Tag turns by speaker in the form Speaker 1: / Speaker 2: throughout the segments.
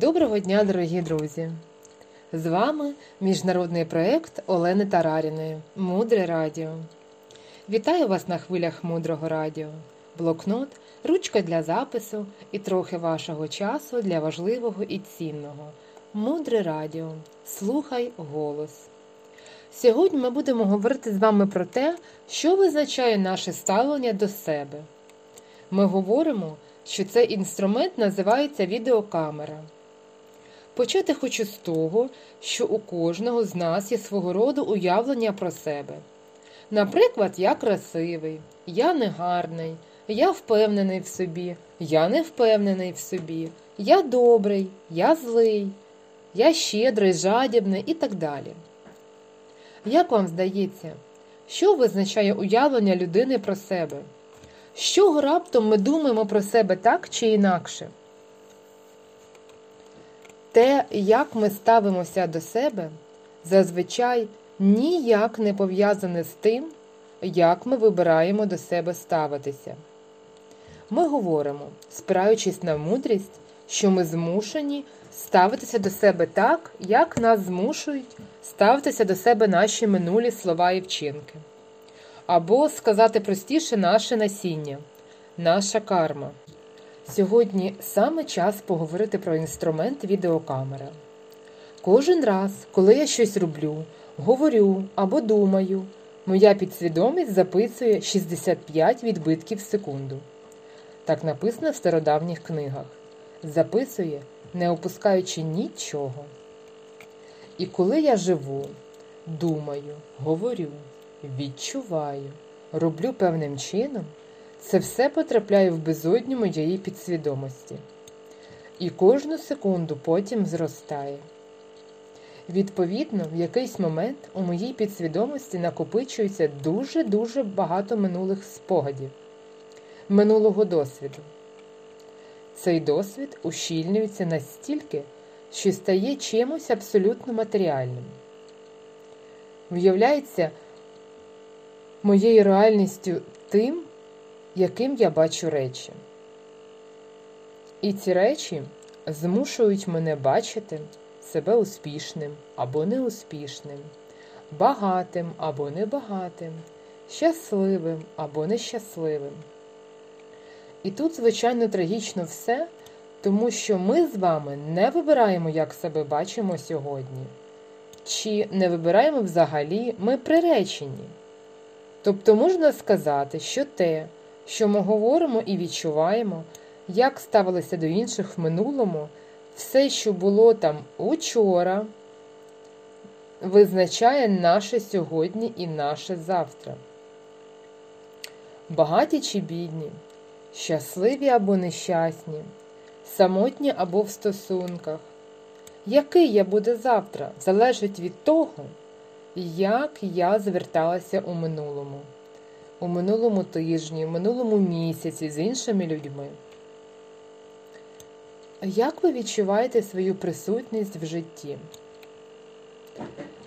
Speaker 1: Доброго дня, дорогі друзі! З вами міжнародний проєкт Олени Тараріної Мудре Радіо. Вітаю вас на хвилях мудрого радіо, блокнот, ручка для запису і трохи вашого часу для важливого і цінного. Мудре радіо. Слухай голос. Сьогодні ми будемо говорити з вами про те, що визначає наше ставлення до себе. Ми говоримо, що цей інструмент називається відеокамера. Почати хочу з того, що у кожного з нас є свого роду уявлення про себе. Наприклад, я красивий, я негарний, я впевнений в собі, я не впевнений в собі, я добрий, я злий, я щедрий, жадібний і так далі. Як вам здається, що визначає уявлення людини про себе? Чого раптом ми думаємо про себе так чи інакше? Те, як ми ставимося до себе, зазвичай ніяк не пов'язане з тим, як ми вибираємо до себе ставитися. Ми говоримо, спираючись на мудрість, що ми змушені ставитися до себе так, як нас змушують ставитися до себе наші минулі слова і вчинки. Або сказати простіше наше насіння, наша карма. Сьогодні саме час поговорити про інструмент відеокамера. Кожен раз, коли я щось роблю, говорю або думаю, моя підсвідомість записує 65 відбитків в секунду. Так написано в стародавніх книгах. Записує, не опускаючи нічого. І коли я живу, думаю, говорю, відчуваю, роблю певним чином. Це все потрапляє в безодню моєї підсвідомості. І кожну секунду потім зростає. Відповідно, в якийсь момент у моїй підсвідомості накопичується дуже-дуже багато минулих спогадів, минулого досвіду. Цей досвід ущільнюється настільки, що стає чимось абсолютно матеріальним. Виявляється моєю реальністю тим, яким я бачу речі. І ці речі змушують мене бачити себе успішним або неуспішним, багатим або небагатим, щасливим або нещасливим. І тут, звичайно, трагічно все, тому що ми з вами не вибираємо, як себе бачимо сьогодні, чи не вибираємо взагалі ми приречені. Тобто можна сказати, що те, що ми говоримо і відчуваємо, як ставилися до інших в минулому, все, що було там учора, визначає наше сьогодні і наше завтра. Багаті чи бідні, щасливі або нещасні, самотні або в стосунках. Який я буду завтра, залежить від того, як я зверталася у минулому у минулому тижні, у минулому місяці з іншими людьми. Як ви відчуваєте свою присутність в житті?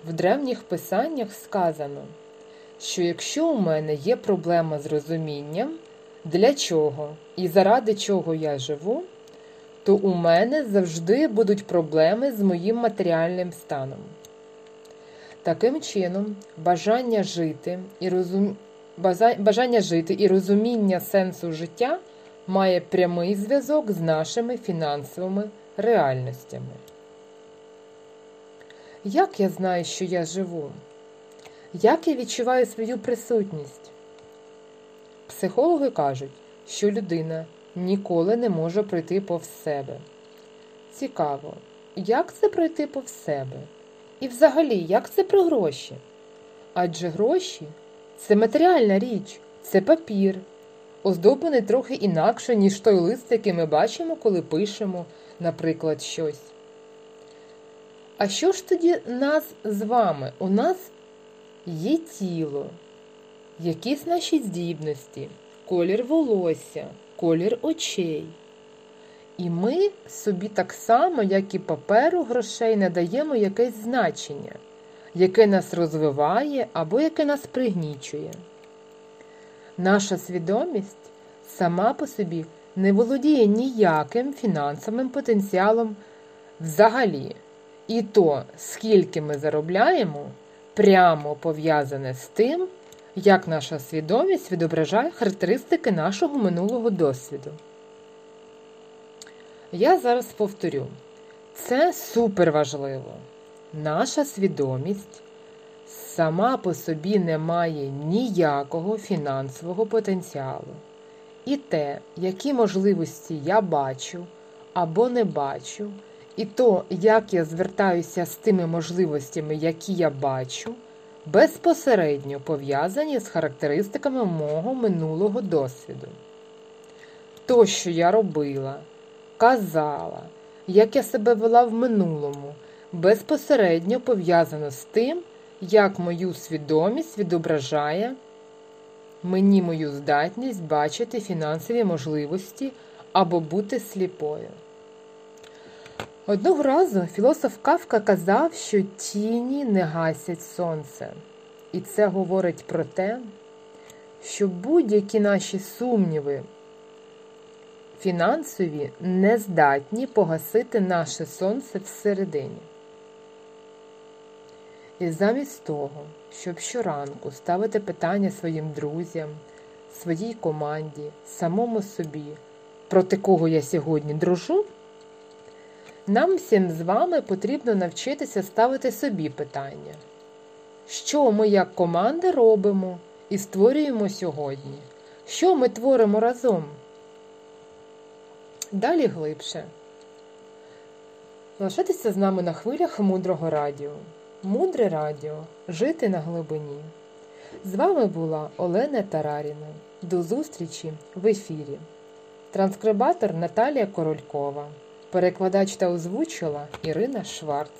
Speaker 1: В древніх писаннях сказано, що якщо у мене є проблема з розумінням, для чого і заради чого я живу, то у мене завжди будуть проблеми з моїм матеріальним станом. Таким чином, бажання жити і розум бажання жити і розуміння сенсу життя має прямий зв'язок з нашими фінансовими реальностями. Як я знаю, що я живу? Як я відчуваю свою присутність? Психологи кажуть, що людина ніколи не може пройти повз себе. Цікаво, як це пройти повз себе? І взагалі, як це про гроші? Адже гроші це матеріальна річ, це папір, оздоблений трохи інакше, ніж той лист, який ми бачимо, коли пишемо, наприклад, щось. А що ж тоді нас з вами? У нас є тіло, якісь наші здібності, колір волосся, колір очей. І ми собі так само, як і паперу грошей, надаємо якесь значення яке нас розвиває або яке нас пригнічує. Наша свідомість сама по собі не володіє ніяким фінансовим потенціалом Взагалі, і то, скільки ми заробляємо, прямо пов'язане з тим, як наша свідомість відображає характеристики нашого минулого досвіду. Я зараз повторю. Це супер важливо. Наша свідомість сама по собі не має ніякого фінансового потенціалу. І те, які можливості я бачу або не бачу, і то, як я звертаюся з тими можливостями, які я бачу, безпосередньо пов'язані з характеристиками мого минулого досвіду. То, що я робила, казала, як я себе вела в минулому, безпосередньо пов'язано з тим, як мою свідомість відображає мені мою здатність бачити фінансові можливості або бути сліпою. Одного разу філософ Кавка казав, що тіні не гасять сонце. І це говорить про те, що будь-які наші сумніви фінансові не здатні погасити наше сонце всередині. І замість того, щоб щоранку ставити питання своїм друзям, своїй команді, самому собі, проти кого я сьогодні дружу, нам всім з вами потрібно навчитися ставити собі питання, що ми як команда робимо і створюємо сьогодні, що ми творимо разом. Далі глибше. Залишайтеся з нами на хвилях мудрого радіо. Мудре радіо жити на глибині. З вами була Олена Тараріна. До зустрічі в ефірі. Транскрибатор Наталія Королькова. Перекладач та озвучила Ірина Шварц.